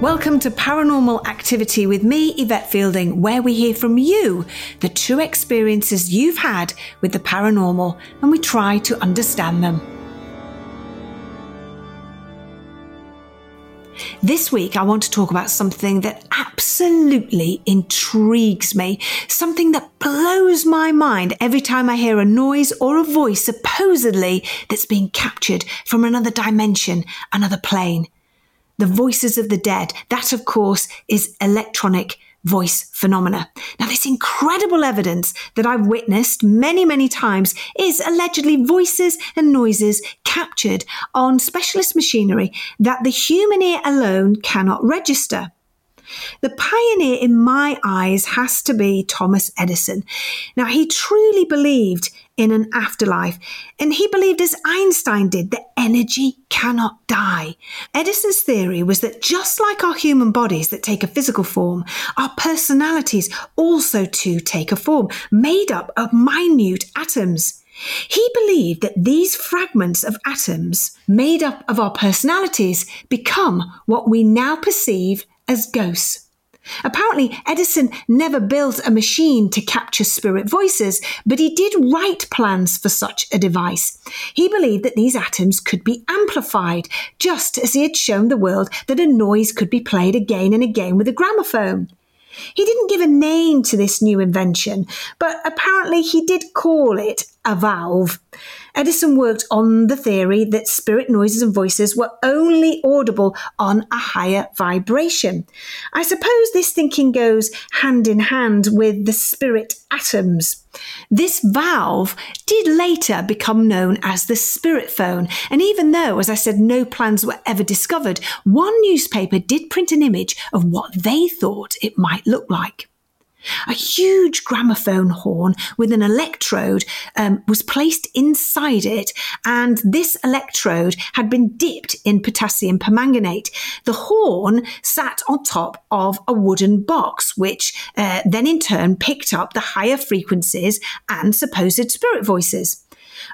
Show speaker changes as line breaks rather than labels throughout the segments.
Welcome to Paranormal Activity with me, Yvette Fielding, where we hear from you the true experiences you've had with the paranormal and we try to understand them. This week, I want to talk about something that absolutely intrigues me, something that blows my mind every time I hear a noise or a voice supposedly that's being captured from another dimension, another plane the voices of the dead. That, of course, is electronic voice phenomena. Now, this incredible evidence that I've witnessed many, many times is allegedly voices and noises captured on specialist machinery that the human ear alone cannot register. The pioneer in my eyes has to be Thomas Edison. Now, he truly believed in an afterlife, and he believed, as Einstein did, that energy cannot die. Edison's theory was that just like our human bodies that take a physical form, our personalities also too take a form, made up of minute atoms. He believed that these fragments of atoms, made up of our personalities, become what we now perceive as ghosts. Apparently, Edison never built a machine to capture spirit voices, but he did write plans for such a device. He believed that these atoms could be amplified, just as he had shown the world that a noise could be played again and again with a gramophone. He didn't give a name to this new invention, but apparently he did call it a valve. Edison worked on the theory that spirit noises and voices were only audible on a higher vibration. I suppose this thinking goes hand in hand with the spirit atoms. This valve did later become known as the spirit phone, and even though, as I said, no plans were ever discovered, one newspaper did print an image of what they thought it might look like. A huge gramophone horn with an electrode um, was placed inside it, and this electrode had been dipped in potassium permanganate. The horn sat on top of a wooden box, which uh, then in turn picked up the higher frequencies and supposed spirit voices.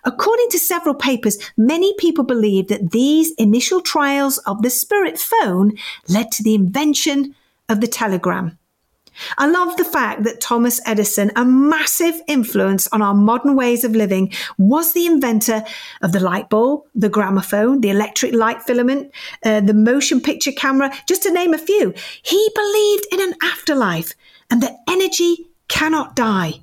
According to several papers, many people believe that these initial trials of the spirit phone led to the invention of the telegram. I love the fact that Thomas Edison, a massive influence on our modern ways of living, was the inventor of the light bulb, the gramophone, the electric light filament, uh, the motion picture camera, just to name a few. He believed in an afterlife and that energy cannot die.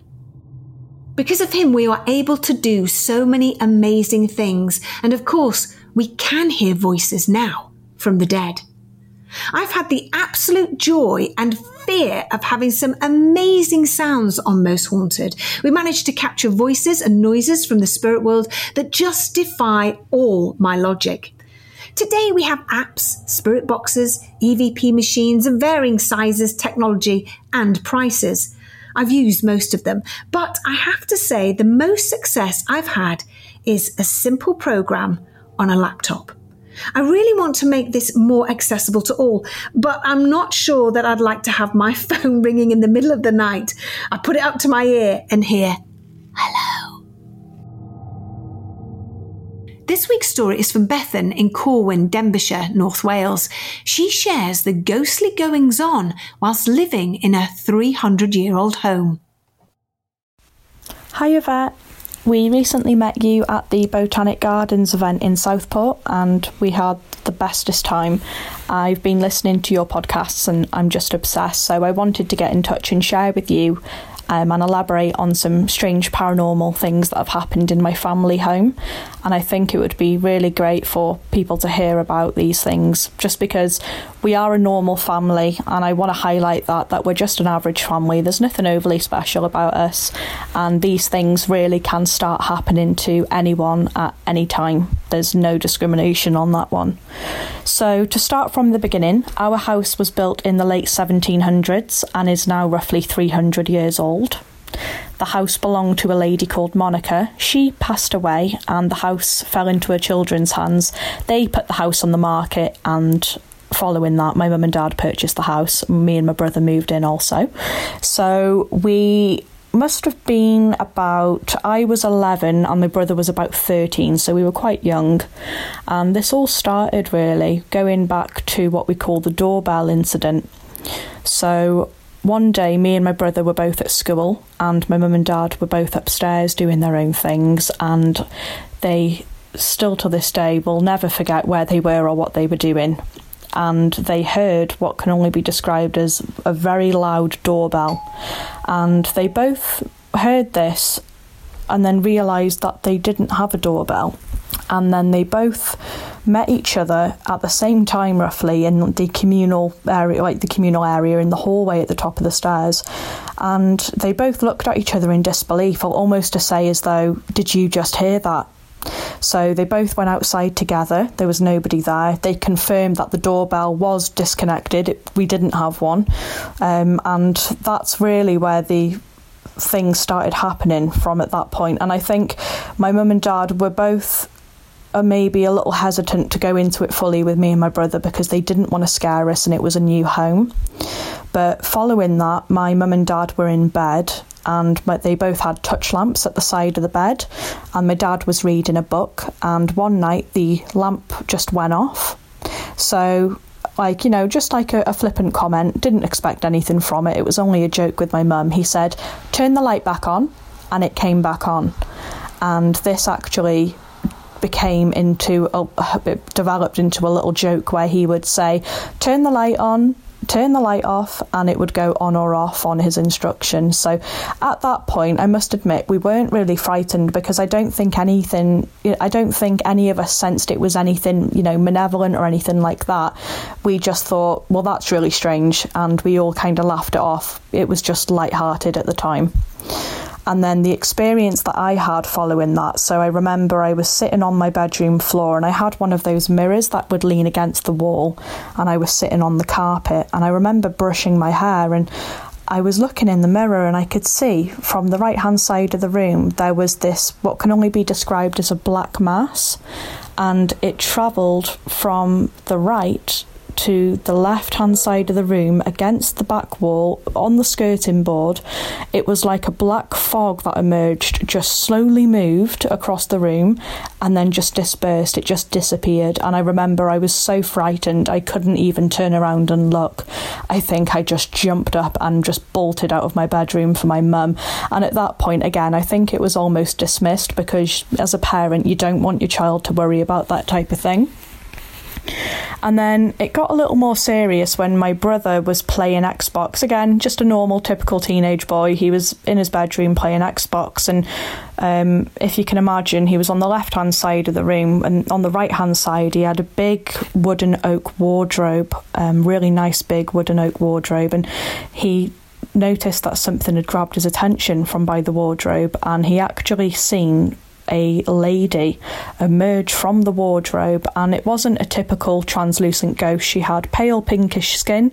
Because of him, we are able to do so many amazing things. And of course, we can hear voices now from the dead. I've had the absolute joy and fear of having some amazing sounds on Most Haunted. We managed to capture voices and noises from the spirit world that just defy all my logic. Today we have apps, spirit boxes, EVP machines of varying sizes, technology, and prices. I've used most of them, but I have to say the most success I've had is a simple program on a laptop. I really want to make this more accessible to all, but I'm not sure that I'd like to have my phone ringing in the middle of the night. I put it up to my ear and hear, hello. This week's story is from Bethan in Corwen, Denbighshire, North Wales. She shares the ghostly goings on whilst living in a 300 year old home.
Hi, Yvette. We recently met you at the Botanic Gardens event in Southport, and we had the bestest time. I've been listening to your podcasts and I'm just obsessed, so I wanted to get in touch and share with you um, and elaborate on some strange paranormal things that have happened in my family home. And I think it would be really great for people to hear about these things just because we are a normal family and I want to highlight that that we're just an average family. There's nothing overly special about us and these things really can start happening to anyone at any time. There's no discrimination on that one. So to start from the beginning, our house was built in the late 1700s and is now roughly 300 years old. The house belonged to a lady called Monica. She passed away and the house fell into her children's hands. They put the house on the market and following that, my mum and dad purchased the house. Me and my brother moved in also. So we must have been about I was 11 and my brother was about 13 so we were quite young and this all started really going back to what we call the doorbell incident so one day me and my brother were both at school and my mum and dad were both upstairs doing their own things and they still to this day will never forget where they were or what they were doing and they heard what can only be described as a very loud doorbell. And they both heard this and then realised that they didn't have a doorbell. And then they both met each other at the same time, roughly, in the communal area, like the communal area in the hallway at the top of the stairs. And they both looked at each other in disbelief, almost to say, as though, Did you just hear that? So they both went outside together. There was nobody there. They confirmed that the doorbell was disconnected. We didn't have one. Um, and that's really where the things started happening from at that point. And I think my mum and dad were both uh, maybe a little hesitant to go into it fully with me and my brother because they didn't want to scare us and it was a new home. But following that, my mum and dad were in bed and they both had touch lamps at the side of the bed and my dad was reading a book and one night the lamp just went off. So like you know just like a, a, flippant comment didn't expect anything from it. It was only a joke with my mum. He said turn the light back on and it came back on. And this actually became into a, developed into a little joke where he would say turn the light on turn the light off and it would go on or off on his instructions. So at that point, I must admit, we weren't really frightened because I don't think anything, I don't think any of us sensed it was anything, you know, malevolent or anything like that. We just thought, well, that's really strange. And we all kind of laughed it off. It was just light-hearted at the time and then the experience that I had following that. So I remember I was sitting on my bedroom floor and I had one of those mirrors that would lean against the wall, and I was sitting on the carpet. And I remember brushing my hair and I was looking in the mirror and I could see from the right hand side of the room there was this, what can only be described as a black mass, and it travelled from the right to the left hand side of the room against the back wall on the skirting board. It was like a black fog that emerged, just slowly moved across the room and then just dispersed. It just disappeared. And I remember I was so frightened I couldn't even turn around and look. I think I just jumped up and just bolted out of my bedroom for my mum. And at that point, again, I think it was almost dismissed because as a parent, you don't want your child to worry about that type of thing. And then it got a little more serious when my brother was playing Xbox. Again, just a normal, typical teenage boy. He was in his bedroom playing Xbox. And um, if you can imagine, he was on the left hand side of the room. And on the right hand side, he had a big wooden oak wardrobe, um, really nice big wooden oak wardrobe. And he noticed that something had grabbed his attention from by the wardrobe and he actually seen a lady emerge from the wardrobe, and it wasn't a typical translucent ghost. She had pale pinkish skin.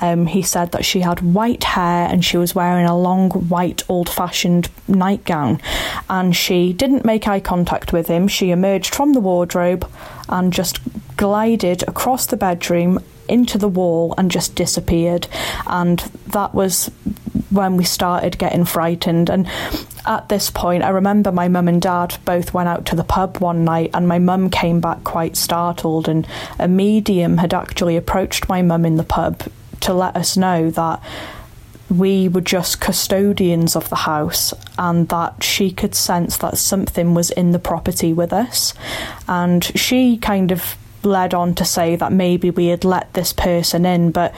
Um, he said that she had white hair and she was wearing a long white old fashioned nightgown. And she didn't make eye contact with him. She emerged from the wardrobe and just glided across the bedroom into the wall and just disappeared. And that was when we started getting frightened. And at this point, I remember my mum and dad both went out to the pub one night, and my mum came back quite startled. And a medium had actually approached my mum in the pub to let us know that we were just custodians of the house and that she could sense that something was in the property with us. And she kind of led on to say that maybe we had let this person in, but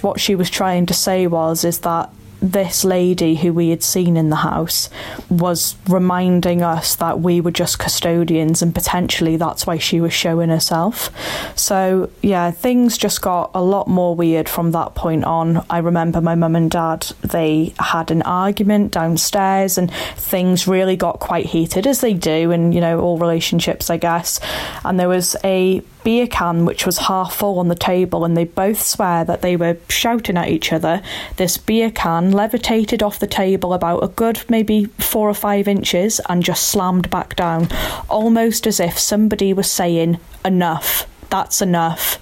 what she was trying to say was is that this lady who we had seen in the house was reminding us that we were just custodians and potentially that's why she was showing herself. So, yeah, things just got a lot more weird from that point on. I remember my mum and dad, they had an argument downstairs and things really got quite heated as they do in, you know, all relationships, I guess. And there was a beer can which was half full on the table, and they both swear that they were shouting at each other. This beer can levitated off the table about a good maybe four or five inches and just slammed back down, almost as if somebody was saying, Enough, that's enough.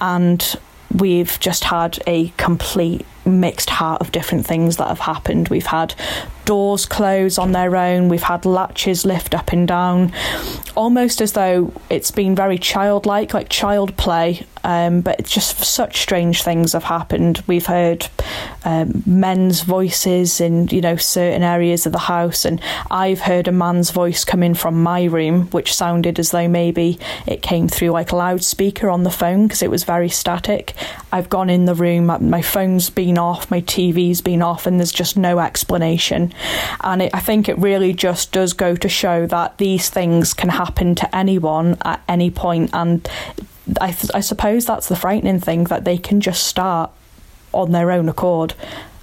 And we've just had a complete mixed heart of different things that have happened. We've had doors close on their own, we've had latches lift up and down, almost as though it's been very childlike, like child play. Um, but it's just such strange things have happened. We've heard um, men's voices in you know certain areas of the house, and I've heard a man's voice come in from my room, which sounded as though maybe it came through like a loudspeaker on the phone because it was very static. I've gone in the room, my phone's been off, my TV's been off, and there's just no explanation. And it, I think it really just does go to show that these things can happen to anyone at any point. and I, I suppose that's the frightening thing that they can just start on their own accord,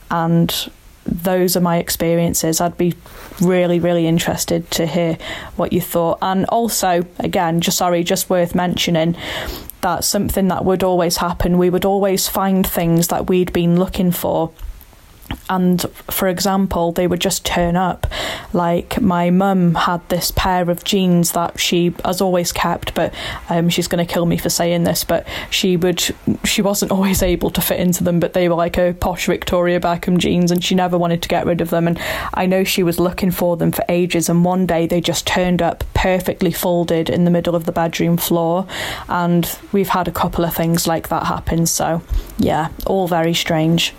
and those are my experiences. I'd be really, really interested to hear what you thought. And also, again, just sorry, just worth mentioning that something that would always happen. We would always find things that we'd been looking for and for example they would just turn up. Like my mum had this pair of jeans that she has always kept but um, she's going to kill me for saying this but she would she wasn't always able to fit into them but they were like a posh Victoria Beckham jeans and she never wanted to get rid of them. And I know she was looking for them for ages and one day they just turned up perfectly folded in the middle of the bedroom floor. And we've had a couple of things like that happen so yeah all very strange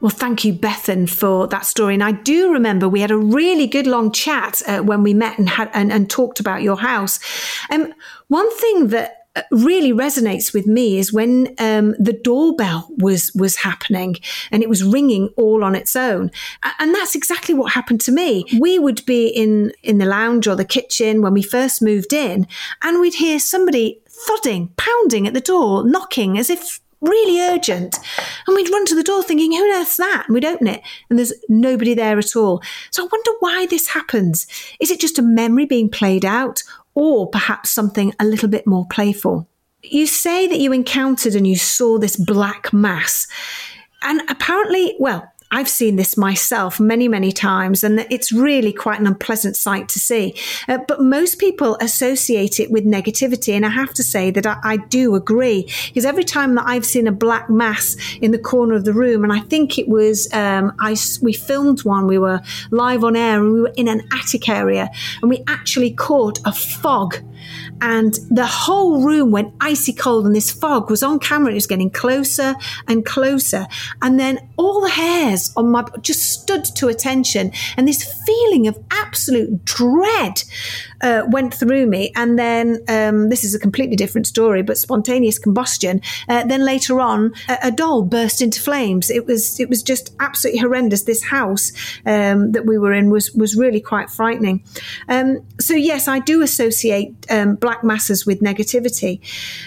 Well, thank you, Bethan, for that story. And I do remember we had a really good long chat uh, when we met and had and, and talked about your house. Um, one thing that uh, really resonates with me is when um, the doorbell was was happening and it was ringing all on its own and that's exactly what happened to me we would be in in the lounge or the kitchen when we first moved in and we'd hear somebody thudding pounding at the door knocking as if really urgent. And we'd run to the door thinking, who on earth's that? And we'd open it and there's nobody there at all. So I wonder why this happens. Is it just a memory being played out or perhaps something a little bit more playful? You say that you encountered and you saw this black mass. And apparently, well, I've seen this myself many, many times, and it's really quite an unpleasant sight to see. Uh, but most people associate it with negativity. And I have to say that I, I, do agree, because every time that I've seen a black mass in the corner of the room, and I think it was, um, I, we filmed one, we were live on air, and we were in an attic area, and we actually caught a fog and the whole room went icy cold and this fog was on camera it was getting closer and closer. And then all the hairs on my just stood to attention and this feeling of absolute dread uh, went through me. And then um, this is a completely different story but spontaneous combustion. Uh, then later on a, a, doll burst into flames. It was it was just absolutely horrendous. This house um, that we were in was was really quite frightening. Um, so yes I do associate um, black masses with negativity.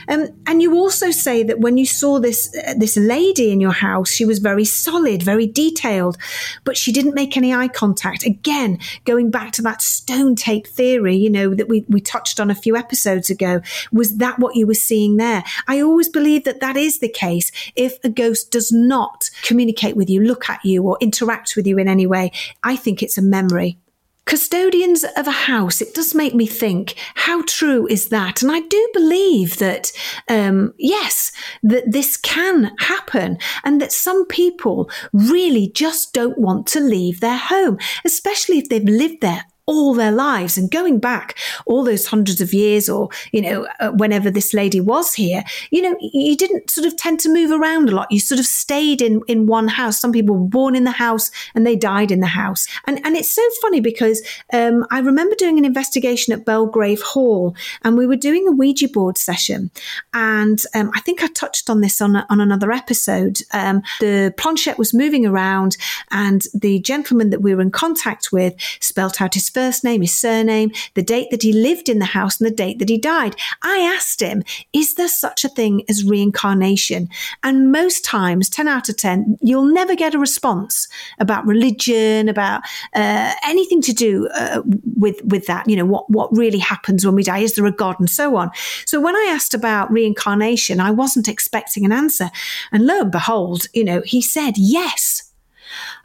Um, and you also say that when you saw this uh, this lady in your house, she was very solid, very detailed, but she didn't make any eye contact. Again, going back to that stone tape theory, you know that we we touched on a few episodes ago. Was that what you were seeing there? I always believe that that is the case. If a ghost does not communicate with you, look at you, or interact with you in any way, I think it's a memory. Custodians of a house, it does make me think, how true is that? And I do believe that, um, yes, that this can happen and that some people really just don't want to leave their home, especially if they've lived there all their lives. And going back all those hundreds of years or, you know, uh, whenever this lady was here, you know, you didn't sort of tend to move around a lot. You sort of stayed in, in one house. Some people were born in the house and they died in the house. And, and it's so funny because um, I remember doing an investigation at Belgrave Hall and we were doing a Ouija board session. And um, I think I touched on this on, a, on another episode. Um, the planchette was moving around and the gentleman that we were in contact with spelt out his first name, his surname, the date that he lived in the house, and the date that he died. I asked him, Is there such a thing as reincarnation? And most times, 10 out of 10, you'll never get a response about religion, about uh, anything to do uh, with, with that. You know, what, what really happens when we die? Is there a God? And so on. So when I asked about reincarnation, I wasn't expecting an answer. And lo and behold, you know, he said yes.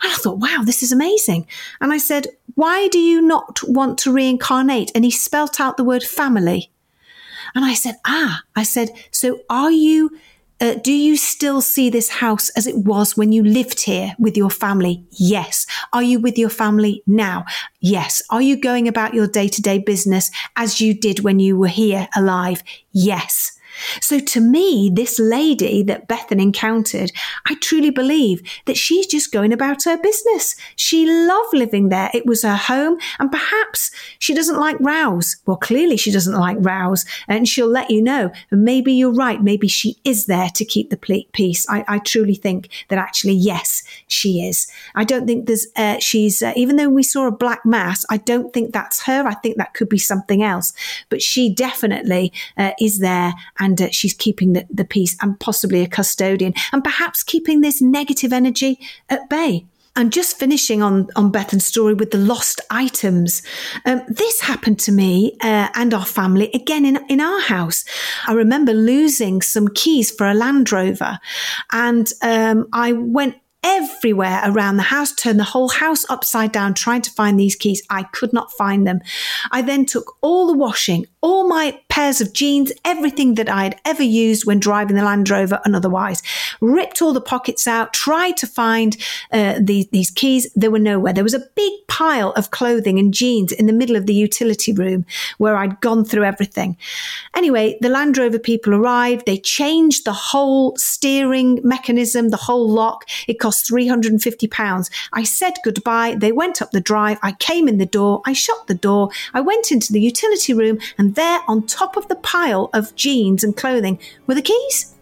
And I thought, wow, this is amazing. And I said, why do you not want to reincarnate? And he spelt out the word family. And I said, ah, I said, so are you, uh, do you still see this house as it was when you lived here with your family? Yes. Are you with your family now? Yes. Are you going about your day to day business as you did when you were here alive? Yes. So to me, this lady that Bethan encountered, I truly believe that she's just going about her business. She loved living there. It was her home. And perhaps she doesn't like rows. Well, clearly she doesn't like rows and she'll let you know. And maybe you're right. Maybe she is there to keep the peace. I, I truly think that actually, yes, she is. I don't think there's, uh, she's, uh, even though we saw a black mass, I don't think that's her. I think that could be something else. But she definitely uh, is there and and uh, she's keeping the, the peace and possibly a custodian and perhaps keeping this negative energy at bay. And just finishing on, on Bethan's story with the lost items. Um, this happened to me uh, and our family again in, in our house. I remember losing some keys for a Land Rover and um, I went everywhere around the house, turned the whole house upside down trying to find these keys. I could not find them. I then took all the washing, all my pairs of jeans, everything that I had ever used when driving the Land Rover and otherwise, ripped all the pockets out, tried to find uh, the, these keys. There were nowhere. There was a big pile of clothing and jeans in the middle of the utility room where I'd gone through everything. Anyway, the Land Rover people arrived. They changed the whole steering mechanism, the whole lock. It cost £350. I said goodbye. They went up the drive. I came in the door. I shut the door. I went into the utility room and there on top of the pile of jeans and clothing were the keys.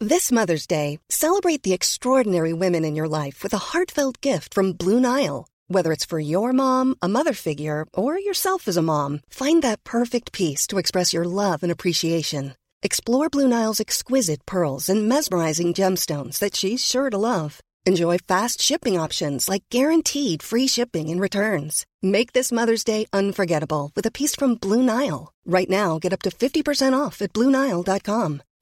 This Mother's Day, celebrate the extraordinary women in your life with a heartfelt gift from Blue Nile. Whether it's for your mom, a mother figure, or yourself as a mom, find that perfect piece to express your love and appreciation. Explore Blue Nile's exquisite pearls and mesmerizing gemstones that she's sure to love. Enjoy fast shipping options like guaranteed free shipping and returns. Make this Mother's Day unforgettable with a piece from Blue Nile. Right now, get up to 50% off at BlueNile.com.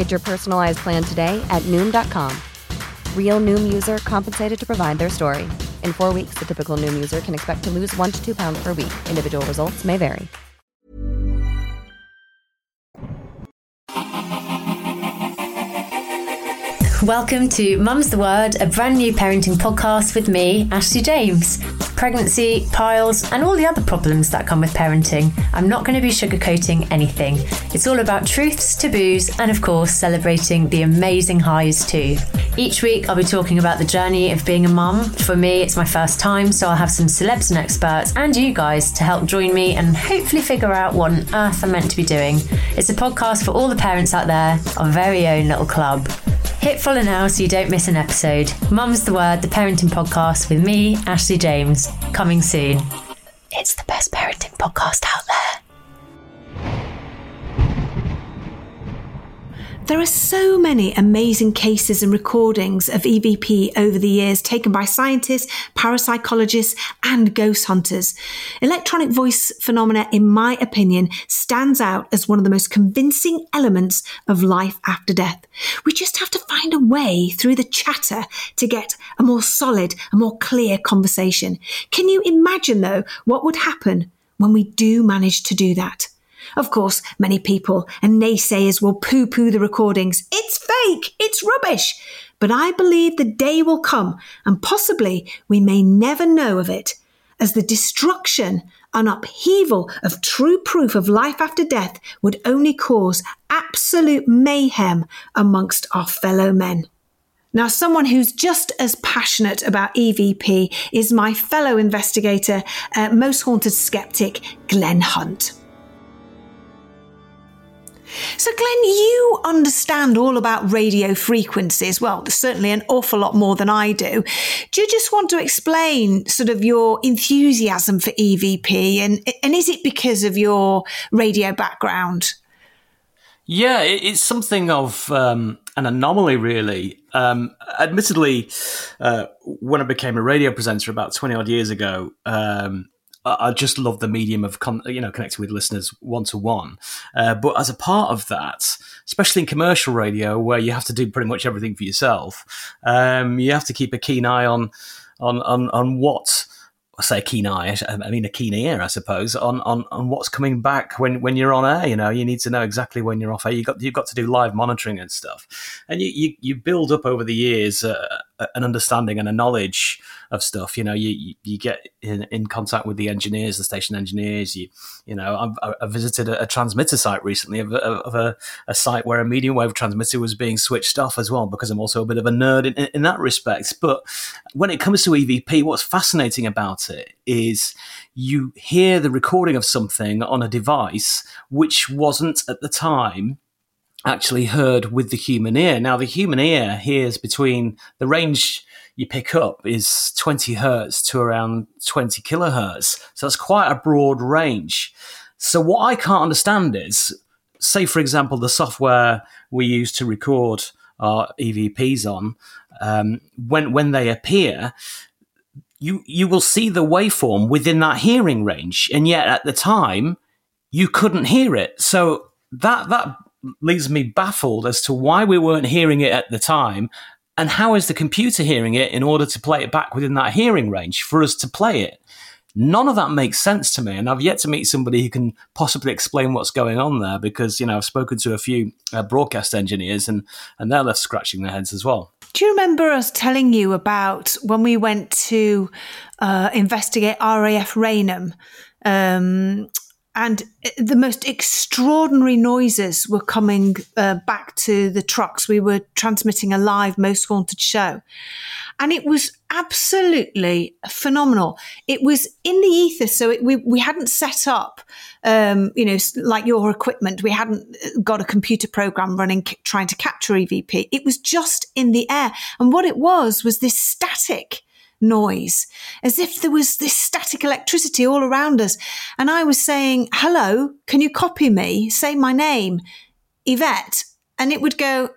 Get your personalized plan today at Noom.com. Real Noom user compensated to provide their story. In four weeks, the typical Noom user can expect to lose one to two pounds per week. Individual results may vary.
Welcome to Mum's the Word, a brand new parenting podcast with me, Ashley James. Pregnancy, piles, and all the other problems that come with parenting. I'm not going to be sugarcoating anything. It's all about truths, taboos, and of course, celebrating the amazing highs too. Each week, I'll be talking about the journey of being a mum. For me, it's my first time, so I'll have some celebs and experts and you guys to help join me and hopefully figure out what on earth I'm meant to be doing. It's a podcast for all the parents out there, our very own little club. Hit follow now so you don't miss an episode. Mum's the Word, the parenting podcast with me, Ashley James, coming soon. It's the best parenting podcast out there.
There are so many amazing cases and recordings of EVP over the years taken by scientists, parapsychologists, and ghost hunters. Electronic voice phenomena, in my opinion, stands out as one of the most convincing elements of life after death. We just have to find a way through the chatter to get a more solid, a more clear conversation. Can you imagine, though, what would happen when we do manage to do that? Of course, many people and naysayers will poo poo the recordings. It's fake, it's rubbish. But I believe the day will come, and possibly we may never know of it, as the destruction and upheaval of true proof of life after death would only cause absolute mayhem amongst our fellow men. Now, someone who's just as passionate about EVP is my fellow investigator, uh, most haunted skeptic, Glen Hunt. So, Glen, you understand all about radio frequencies. Well, certainly an awful lot more than I do. Do you just want to explain sort of your enthusiasm for EVP? And, and is it because of your radio background?
Yeah, it's something of um, an anomaly, really. Um, admittedly, uh, when I became a radio presenter about 20 odd years ago, um, I just love the medium of con- you know connecting with listeners one to one. But as a part of that, especially in commercial radio, where you have to do pretty much everything for yourself, um, you have to keep a keen eye on on on, on what I say keen eye, I mean a keen ear, I suppose, on, on, on what's coming back when, when you're on air. You know, you need to know exactly when you're off air. You got you've got to do live monitoring and stuff, and you you, you build up over the years uh, an understanding and a knowledge of stuff. You know, you you get in, in contact with the engineers, the station engineers. You you know, I, I visited a, a, transmitter site recently of, a, of a, a, site where a medium wave transmitter was being switched off as well because I'm also a bit of a nerd in, in that respect. But when it comes to EVP, what's fascinating about it is you hear the recording of something on a device which wasn't at the time actually heard with the human ear. Now, the human ear hears between the range you pick up is 20 hertz to around 20 kilohertz. So that's quite a broad range. So, what I can't understand is, say, for example, the software we use to record our EVPs on, um, when, when they appear, you, you will see the waveform within that hearing range. And yet at the time, you couldn't hear it. So that, that leaves me baffled as to why we weren't hearing it at the time and how is the computer hearing it in order to play it back within that hearing range for us to play it? None of that makes sense to me and i've yet to meet somebody who can possibly explain what's going on there because you know i've spoken to a few uh, broadcast engineers and and they're left scratching their heads as well.
Do you remember us telling you about when we went to uh, investigate raf raynham? Um, and the most extraordinary noises were coming uh, back to the trucks. We were transmitting a live Most Haunted show. And it was absolutely phenomenal. It was in the ether, so it, we, we hadn't set up, um, you know, like your equipment. We hadn't uh, got a computer program running trying to capture EVP. It was just in the air. And what it was was this static noise, as if there was this static electricity all around us. And I was saying, hello, can you copy me? Say my name, Yvette. And it would go,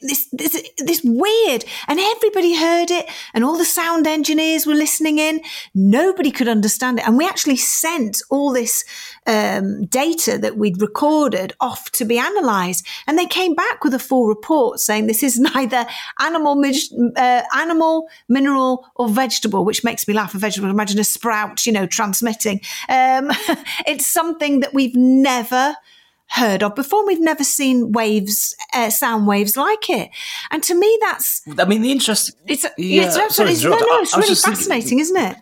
this, this, this weird. And everybody heard it, and all the sound engineers were listening in. Nobody could understand it. And we actually sent all this um, data that we'd recorded off to be analysed, and they came back with a full report saying this is neither animal, uh, animal, mineral, or vegetable. Which makes me laugh. A vegetable, imagine a sprout, you know, transmitting. Um, it's something that we've never heard of before. We've never seen waves, uh, sound waves like it. And to me, that's.
I mean, the interest.
It's, yeah, it's absolutely. Sorry, no, no, it's really fascinating, thinking, isn't it?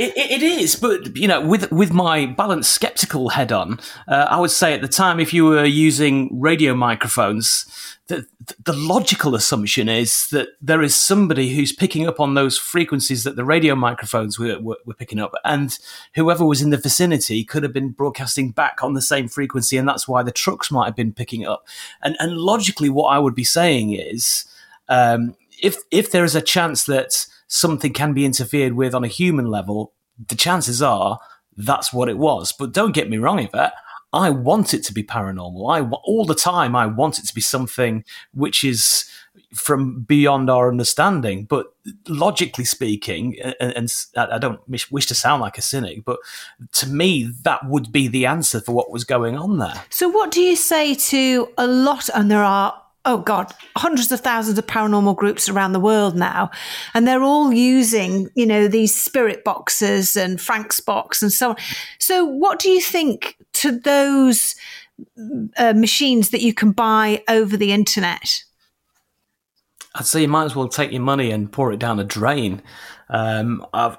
It, it is, but you know, with with my balanced skeptical head on, uh, I would say at the time, if you were using radio microphones, the the logical assumption is that there is somebody who's picking up on those frequencies that the radio microphones were, were, were picking up, and whoever was in the vicinity could have been broadcasting back on the same frequency, and that's why the trucks might have been picking up. And and logically, what I would be saying is, um, if if there is a chance that something can be interfered with on a human level, the chances are that's what it was. But don't get me wrong, Yvette. I want it to be paranormal. I all the time. I want it to be something which is from beyond our understanding. But logically speaking, and, and I don't wish to sound like a cynic, but to me, that would be the answer for what was going on there.
So, what do you say to a lot? And there are oh god hundreds of thousands of paranormal groups around the world now. And they're all using you know these spirit boxes and frank's box and so on. So what do you think to those uh, machines that you can buy over the internet?
I'd say you might as well take your money and pour it down a drain. Um, I've,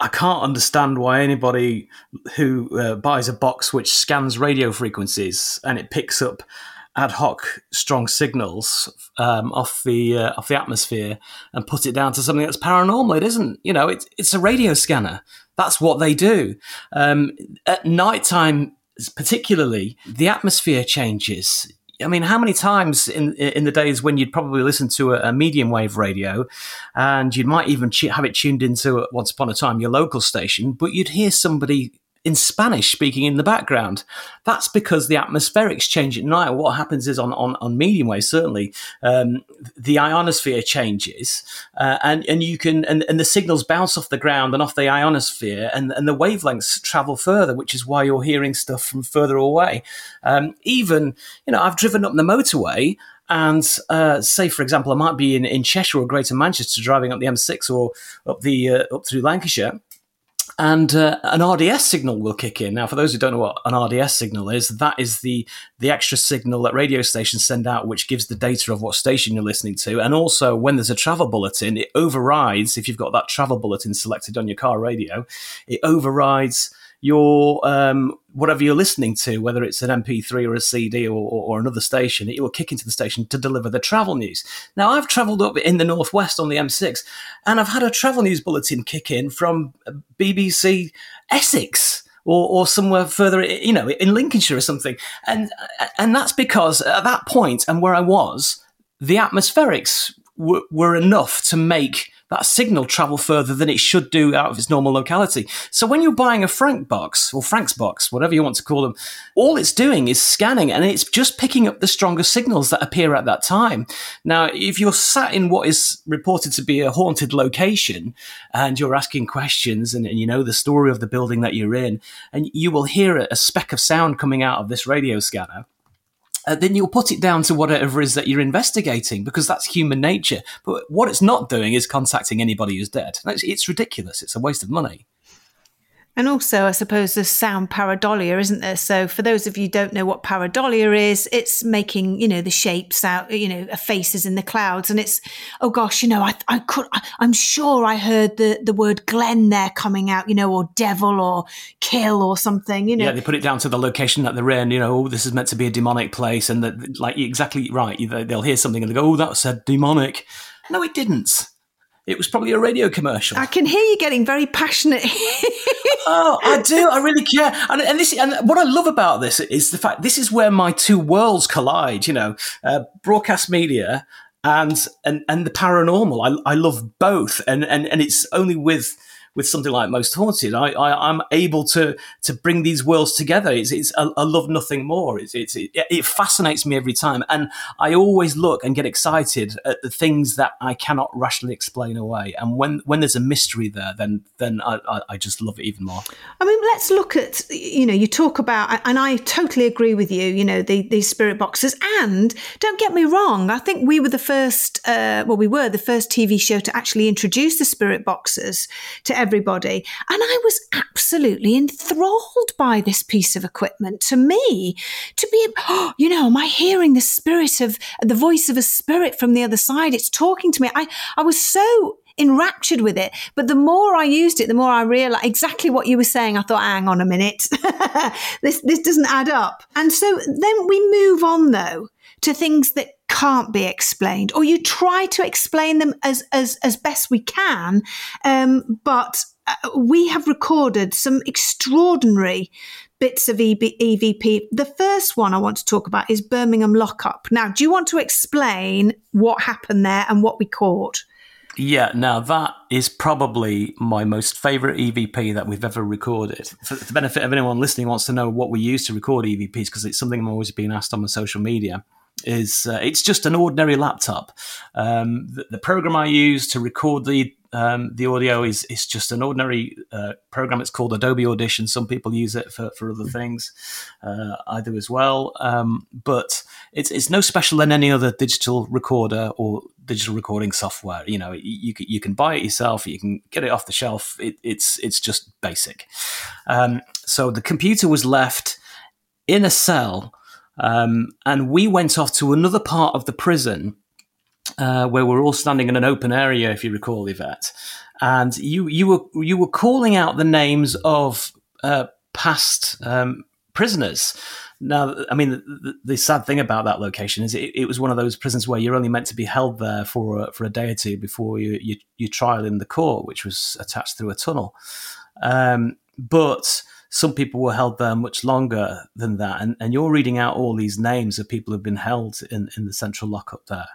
I can't understand why anybody who uh, buys a box which scans radio frequencies and it picks up ad hoc strong signals um, off the uh, off the atmosphere and put it down to something that's paranormal. It isn't, you know, it's it's a radio scanner. That's what they do. Um, at night time, particularly, the atmosphere changes. I mean, how many times in in the days when you'd probably listen to a, a medium wave radio, and you might even have it tuned into once upon a time your local station, but you'd hear somebody in Spanish speaking in the background. That's because the atmospherics change at night. What happens is on, on, on medium wave, certainly, um, the ionosphere changes uh, and, and you can, and, and the signals bounce off the ground and off the ionosphere and, and the wavelengths travel further, which is why you're hearing stuff from further away. Um, even, you know, I've driven up the motorway and uh, say, for example, I might be in, in Cheshire or Greater Manchester driving up the M6 or up the uh, up through Lancashire, and uh, an RDS signal will kick in. Now, for those who don't know what an RDS signal is, that is the the extra signal that radio stations send out, which gives the data of what station you're listening to. And also, when there's a travel bulletin, it overrides. If you've got that travel bulletin selected on your car radio, it overrides your um, whatever you're listening to, whether it's an MP3 or a CD or, or, or, another station, it will kick into the station to deliver the travel news. Now, I've travelled up in the northwest on the M6, and I've had a travel news bulletin kick in from BBC Essex. Or, or somewhere further, you know, in Lincolnshire or something, and and that's because at that point and where I was, the atmospherics were enough to make that signal travel further than it should do out of its normal locality. So when you're buying a Frank box or Frank's box, whatever you want to call them, all it's doing is scanning and it's just picking up the stronger signals that appear at that time. Now, if you're sat in what is reported to be a haunted location and you're asking questions and, and you know the story of the building that you're in, and you will hear a, a speck of sound coming out of this radio scanner, uh, then you'll put it down to whatever is that you're investigating because that's human nature. But what it's not doing is contacting anybody who's dead. It's, it's ridiculous. It's a waste of money.
And also, I suppose there's sound pareidolia, isn't there? So, for those of you don't know what pareidolia is, it's making you know the shapes out, you know, faces in the clouds, and it's oh gosh, you know, I I could I, am sure I heard the the word Glen there coming out, you know, or devil or kill or something, you know.
Yeah, they put it down to the location that they're in. You know, oh, this is meant to be a demonic place, and that like exactly right. They'll hear something and they go, oh, that said demonic. No, it didn't. It was probably a radio commercial.
I can hear you getting very passionate.
oh, I do. I really care. And, and this, and what I love about this is the fact this is where my two worlds collide. You know, uh, broadcast media and and and the paranormal. I I love both, and and and it's only with with something like Most Haunted, I, I am able to to bring these worlds together. It's, it's I, love nothing more. It's, it's it, it, fascinates me every time, and I always look and get excited at the things that I cannot rationally explain away. And when when there's a mystery there, then then I, I, I just love it even more.
I mean, let's look at you know you talk about, and I totally agree with you. You know the, these spirit boxes, and don't get me wrong. I think we were the first. Uh, well, we were the first TV show to actually introduce the spirit boxes to everybody. And I was absolutely enthralled by this piece of equipment. To me, to be, oh, you know, am I hearing the spirit of the voice of a spirit from the other side? It's talking to me. I, I was so enraptured with it. But the more I used it, the more I realized exactly what you were saying. I thought, hang on a minute, this this doesn't add up. And so then we move on though to things that can't be explained, or you try to explain them as as as best we can, um, but. Uh, we have recorded some extraordinary bits of EVP. The first one I want to talk about is Birmingham lockup. Now, do you want to explain what happened there and what we caught?
Yeah, now that is probably my most favourite EVP that we've ever recorded. For the benefit of anyone listening wants to know what we use to record EVPs, because it's something I'm always being asked on my social media is uh, it's just an ordinary laptop. Um, the, the, program I use to record the um, the audio is is just an ordinary uh, program. It's called Adobe Audition. Some people use it for, for other things. Uh, I do as well, um, but it's it's no special than any other digital recorder or digital recording software. You know, you, you, you can buy it yourself. You can get it off the shelf. It, it's it's just basic. Um, so the computer was left in a cell um, and we went off to another part of the prison uh, where we're all standing in an open area, if you recall, Yvette. And you you were you were calling out the names of uh, past um, prisoners. Now, I mean, the, the, sad thing about that location is it, it, was one of those prisons where you're only meant to be held there for a, for a day or two before you, you, your trial in the court, which was attached through a tunnel. Um, but some people were held there much longer than that. And, and you're reading out all these names of people who've been held in, in the central lockup there.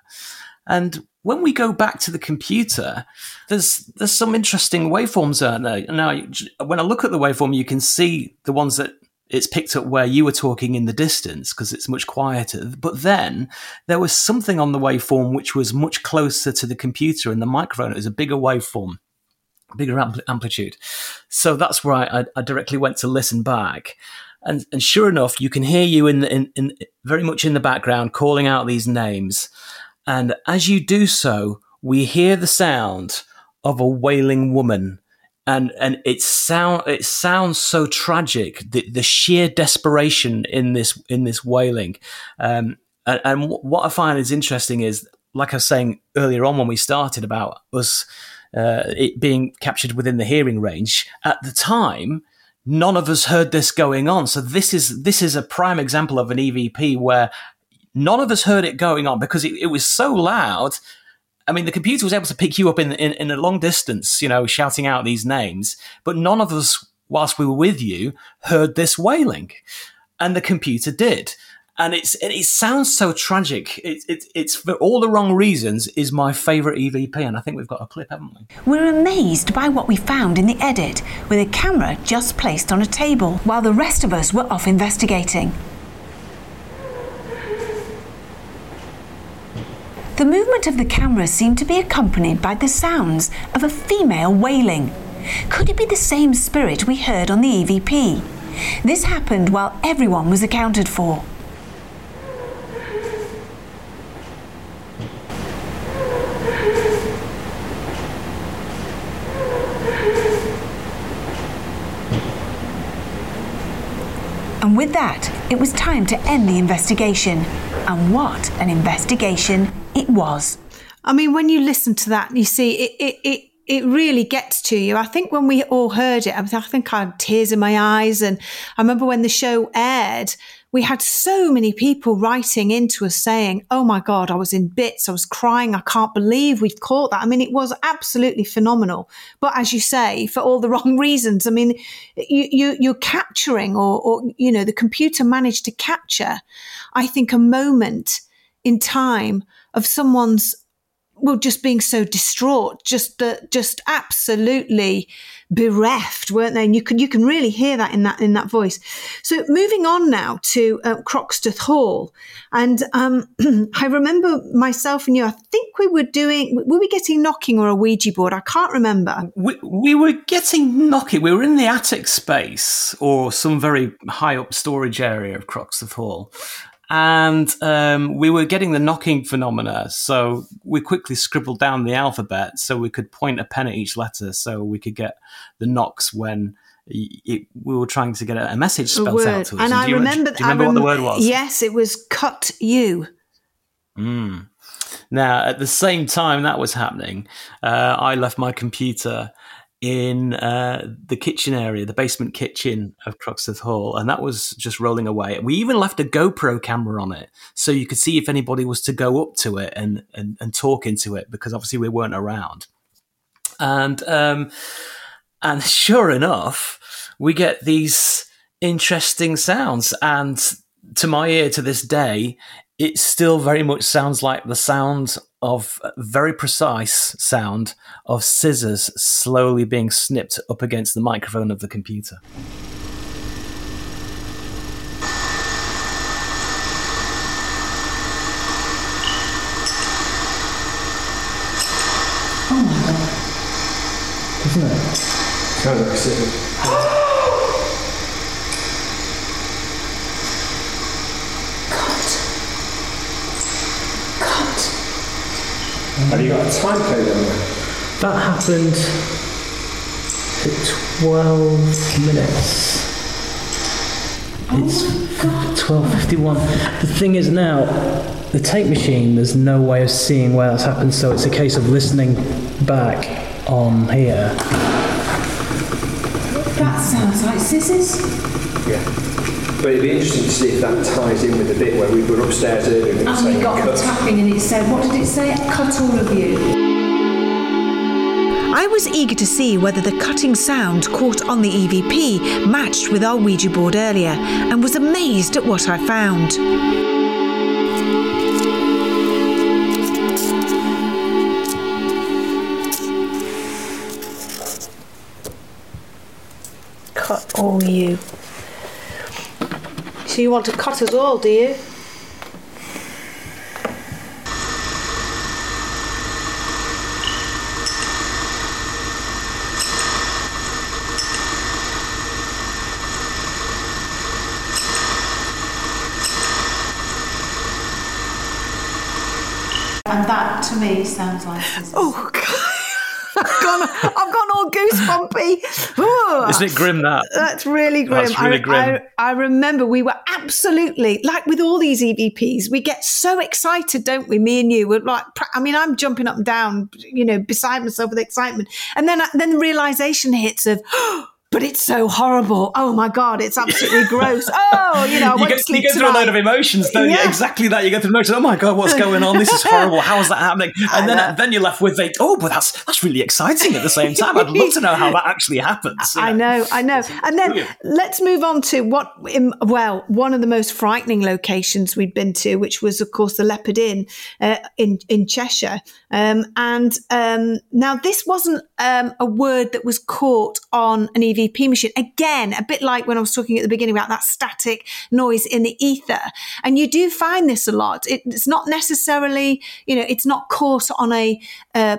And when we go back to the computer, there's there's some interesting waveforms there. Now, when I look at the waveform, you can see the ones that it's picked up where you were talking in the distance because it's much quieter. But then there was something on the waveform which was much closer to the computer and the microphone. It was a bigger waveform bigger ampl- amplitude. So that's where I, I, directly went to listen back. And, and sure enough, you can hear you in, the, in, in very much in the background calling out these names. And as you do so, we hear the sound of a wailing woman. And, and it sound it sounds so tragic the, the sheer desperation in this in this wailing um, and, and what I find is interesting is like I was saying earlier on when we started about us uh, it being captured within the hearing range. At the time, none of us heard this going on. So this is this is a prime example of an EVP where none of us heard it going on because it, it was so loud. I mean, the computer was able to pick you up in, in, in a long distance, you know, shouting out these names, but none of us, whilst we were with you, heard this wailing, and the computer did and it's it sounds so tragic. It, it, it's for all the wrong reasons. Is my favourite EVP, and I think we've got a clip, haven't we?
We're amazed by what we found in the edit, with a camera just placed on a table, while the rest of us were off investigating. The movement of the camera seemed to be accompanied by the sounds of a female wailing. Could it be the same spirit we heard on the EVP? This happened while everyone was accounted for. And with that, it was time to end the investigation. And what an investigation it was. I mean, when you listen to that, you see it, it, it it really gets to you. I think when we all heard it, I think I had tears in my eyes. And I remember when the show aired, we had so many people writing into us saying, Oh my God, I was in bits. I was crying. I can't believe we've caught that. I mean, it was absolutely phenomenal. But as you say, for all the wrong reasons, I mean, you, you, are capturing or, or, you know, the computer managed to capture, I think, a moment in time of someone's well, just being so distraught, just uh, just absolutely bereft, weren't they? And you can you can really hear that in that in that voice. So moving on now to uh, Croxteth Hall, and um, I remember myself and you. I think we were doing were we getting knocking or a Ouija board? I can't remember.
We, we were getting knocking. We were in the attic space or some very high up storage area of Croxteth Hall, and um, we were getting the knocking phenomena. So we quickly scribbled down the alphabet so we could point a pen at each letter, so we could get the knocks when it, we were trying to get a, message spelled out to us.
And, and I
do
remember,
do you remember
rem-
what the word was?
Yes, it was cut you.
Mm. Now, at the same time that was happening, uh, I left my computer in uh, the kitchen area, the basement kitchen of Croxteth Hall, and that was just rolling away. We even left a GoPro camera on it so you could see if anybody was to go up to it and and, and talk into it because obviously we weren't around. And um, and sure enough, we get these interesting sounds, and to my ear, to this day, it still very much sounds like the sound of very precise sound of scissors slowly being snipped up against the microphone of the computer.
Oh my god. Doesn't it? Sounds Have you got a time code on there? That happened at 12 minutes. It's 12.51. The thing is now, the tape machine, there's no way of seeing where that's happened, so it's a case of listening back on here.
That sounds like scissors.
Yeah. But it'd be interesting to see if that ties in with the bit where we were upstairs earlier and
And we
saying
got the tapping and it said, what did it say? Cut all of you. I was eager to see whether the cutting sound caught on the EVP matched with our Ouija board earlier and was amazed at what I found. Cut all you. So you want to cut us all, do you? And that to me sounds like Oh God. I've gone, I've gone all goosebumpy. Ooh.
Isn't it grim that?
That's really grim.
That's really
I,
grim.
I, I remember we were absolutely like with all these EVPs, we get so excited, don't we? Me and you we're like, I mean, I'm jumping up and down, you know, beside myself with excitement, and then uh, then the realization hits of. Oh, But it's so horrible. Oh my god, it's absolutely gross. Oh, you know, I
you go, you go through a load of emotions, don't you? Exactly that. You go through emotions. Oh my god, what's going on? This is horrible. How is that happening?
I
And then
know.
then you're left with a oh, but that's that's really exciting at the same time. I'd love to know how that actually happens. you
I know, I know. And then let's move on to what, well, one of the most frightening locations we'd been to, which was, of course, the Leopard Inn uh, in in Cheshire. Um, and um, now this wasn't um, a word that was caught on an EVP machine. Again, a bit like when I was talking at the beginning about that static noise in the ether. And you do find this a lot. It, it's not necessarily, you know, it's not caught on a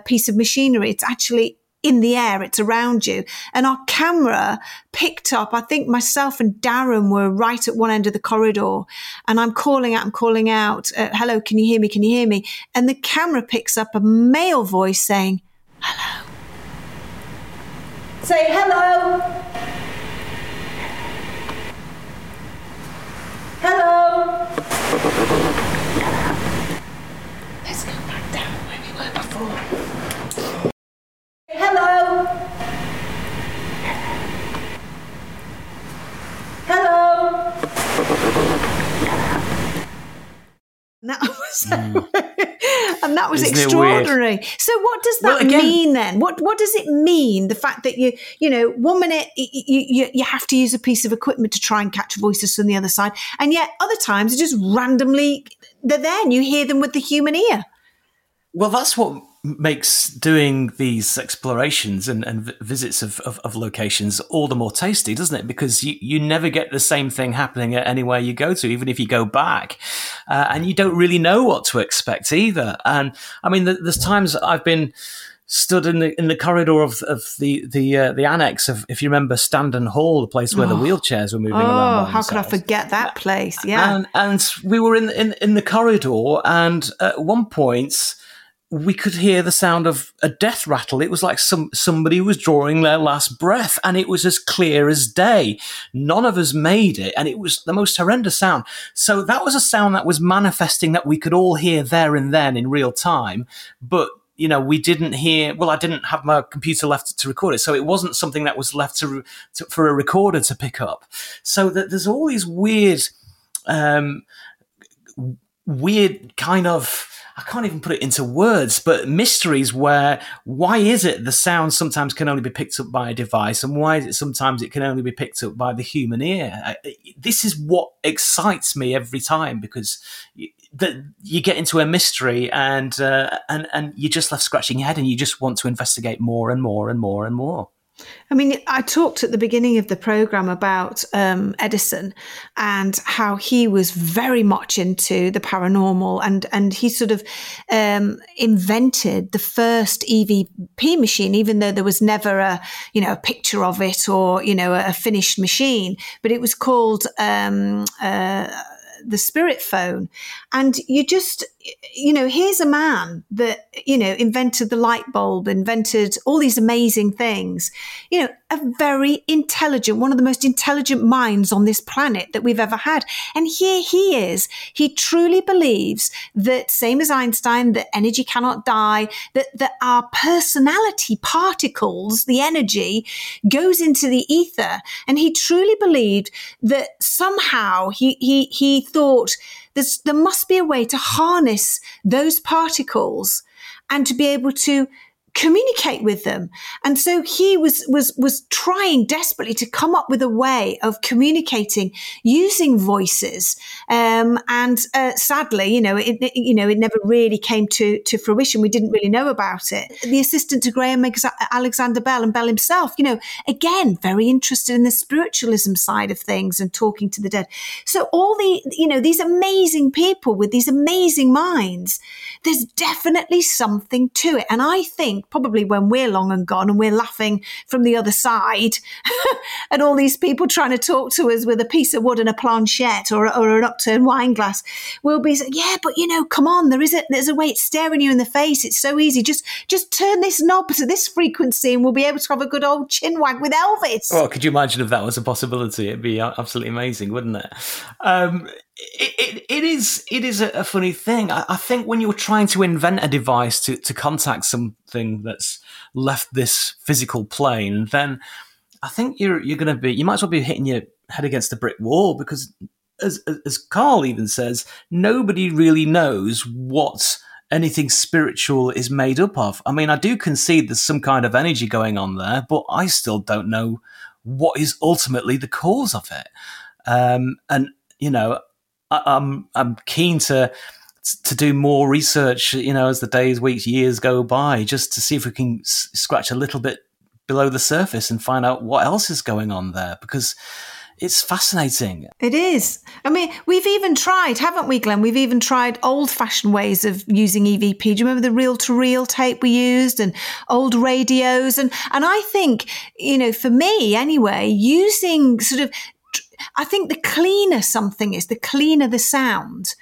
piece of machinery. It's actually in the air, it's around you. And our camera picked up, I think myself and Darren were right at one end of the corridor. And I'm calling out, I'm calling out, uh, hello, can you hear me? Can you hear me? And the camera picks up a male voice saying, hello. Say hello. Hello. Let's go back down where we were before. Hello. Hello. And that was, hmm. and that was
Isn't
extraordinary. So, what does that
Well, again-
mean then? What What does it mean? The fact that you, you know, one minute you, you you have to use a piece of equipment to try and catch voices from the other side, and yet other times it just randomly they're there and you hear them with the human ear.
Well, that's what makes doing these explorations and, and visits of, of, of locations all the more tasty, doesn't it? Because you, you never get the same thing happening at anywhere you go to, even if you go back. Uh, and you don't really know what to expect either. And I mean, there's times I've been stood in the in the corridor of, of the the uh, the annex of if you remember Standon Hall, the place where the
Oh.
wheelchairs were moving around.
Oh, how could I forget that place? Yeah.
And and we were in in, in the corridor, and at one point, we could hear the sound of a death rattle. It was like some somebody was drawing their last breath, and it was as clear as day. None of us made it, and it was the most horrendous sound. So that was a sound that was manifesting that we could all hear there and then in real time, but you know, we didn't hear. Well, I didn't have my computer left to record it, so it wasn't something that was left to, to for a recorder to pick up. So that there's all these weird, um, weird kind of I can't even put it into words, but mysteries where why is it the sound sometimes can only be picked up by a device and why is it sometimes it can only be picked up by the human ear? This is what excites me every time because that you get into a mystery and uh, and and you're just left scratching your head and you just want to investigate more and more and more and more.
I mean, I talked at the beginning of the program about um, Edison and how he was very much into the paranormal, and and he sort of um, invented the first EVP machine, even though there was never a you know a picture of it or you know a, finished machine, but it was called. Um, uh, the spirit phone. And you just, you know, here's a man that, you know, invented the light bulb, invented all these amazing things, you know, a very intelligent, one of the most intelligent minds on this planet that we've ever had. And here he is. He truly believes that, same as Einstein, that energy cannot die, that, that our personality particles, the energy, goes into the ether. And he truly believed that somehow he, he, he thought there's, there must be a way to harness those particles and to be able to communicate with them. And so he was was was trying desperately to come up with a way of communicating using voices. Um, and uh, sadly you know it, you know it never really came to to fruition. We didn't really know about it. The assistant to graham alexander bell and bell himself you know again very interested in the spiritualism side of things and talking to the dead. So all the you know these amazing people with these amazing minds there's definitely something to it. And i think think probably when we're long and gone and we're laughing from the other side at all these people trying to talk to us with a piece of wood and a planchette or, or an upturned wine glass, we'll be saying, yeah, but you know, come on, there is a, there's a way it's staring you in the face. It's so easy. Just, just turn this knob to this frequency and we'll be able to have a good old chin wag with Elvis.
Well, could you imagine if that was a possibility? It'd be absolutely amazing, wouldn't it? Um, it, it, it is it is a, funny thing. I, I, think when you're trying to invent a device to, to contact something that's left this physical plane, then I think you're you're going to be you might as well be hitting your head against a brick wall because as as Corwen says, nobody really knows what anything spiritual is made up of. I mean, I do concede there's some kind of energy going on there, but I still don't know what is ultimately the cause of it. Um, and you know, I'm I'm keen to to do more research, you know, as the days, weeks, years go by, just to see if we can s- scratch a little bit below the surface and find out what else is going on there because it's fascinating.
It is. I mean, we've even tried, haven't we, Glen? We've even tried old fashioned ways of using EVP. Do you remember the reel to reel tape we used and old radios? And, and I think, you know, for me anyway, using sort of I think the cleaner something is, the cleaner the sound.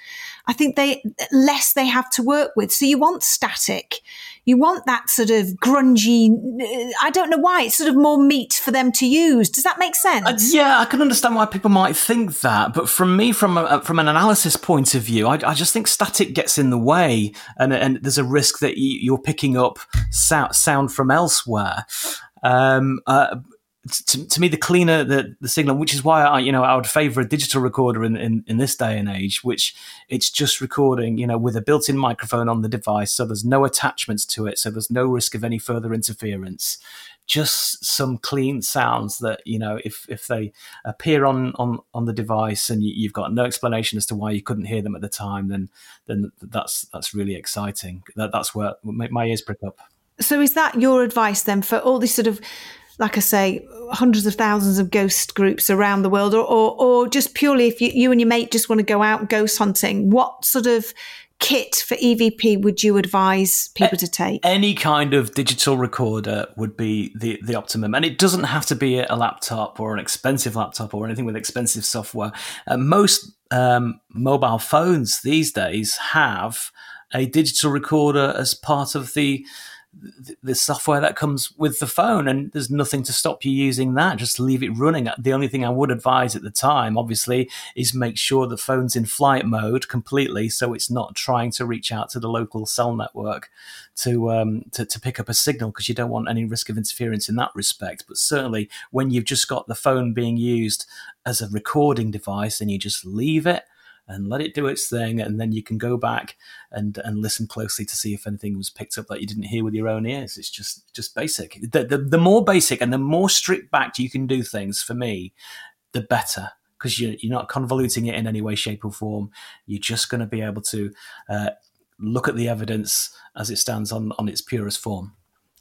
I think they less they have to work with. So you want static, you want that sort of grungy. I don't know why it's sort of more meat for them to use. Does that make sense? Uh,
yeah, I can understand why people might think that, but from me, from a, from an analysis point of view, I, I, just think static gets in the way, and and there's a risk that you're picking up sound, sound from elsewhere. Um, uh, to, to, me, the cleaner the, the signal, which is why I, you know, I would favor a digital recorder in, in, in, this day and age, which it's just recording, you know, with a built-in microphone on the device. So there's no attachments to it. So there's no risk of any further interference. Just some clean sounds that, you know, if, if they appear on, on, on the device and you, have got no explanation as to why you couldn't hear them at the time, then, then that's, that's really exciting. That, that's where my ears prick up.
So is that your advice then for all these sort of like I say, hundreds of thousands of ghost groups around the world, or, or, or just purely if you, you and your mate just want to go out ghost hunting, what sort of kit for EVP would you advise people to take?
Any kind of digital recorder would be the, the optimum. And it doesn't have to be a laptop or an expensive laptop or anything with expensive software. Uh, most um, mobile phones these days have a digital recorder as part of the the software that comes with the phone and there's nothing to stop you using that. Just leave it running. The only thing i would advise at the time obviously is make sure the phone's in flight mode completely so it's not trying to reach out to the local cell network to um, to, to pick up a signal because you don't want any risk of interference in that respect. But certainly when you've just got the phone being used as a recording device and you just leave it and let it do its thing, and then you can go back and and listen closely to see if anything was picked up that you didn't hear with your own ears. It's just just basic. The the, the more basic and the more strict backed you can do things for me, the better because you're, you're not convoluting it in any way, shape, or form. You're just going to be able to uh, look at the evidence as it stands on, on its purest form.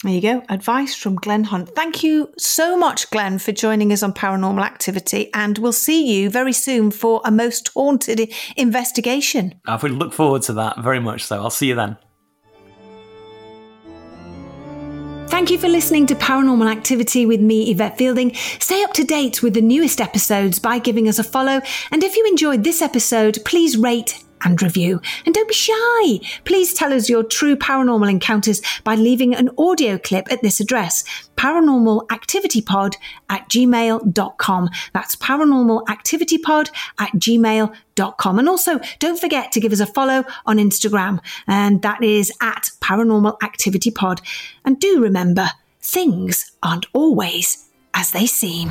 There you go. Advice from Glen Hunt. Thank you so much, Glen, for joining us on Paranormal Activity. And we'll see you very soon for a most haunted investigation.
Uh, I would look forward to that very much so. I'll see you then.
Thank you for listening to Paranormal Activity with me, Yvette Fielding. Stay up to date with the newest episodes by giving us a follow. And if you enjoyed this episode, please rate and review. And don't be shy. Please tell us your true paranormal encounters by leaving an audio clip at this address, paranormalactivitypod at gmail.com. That's paranormalactivitypod at gmail.com. And also don't forget to give us a follow on Instagram. And that is at paranormal activity pod. And do remember, things aren't always as they seem.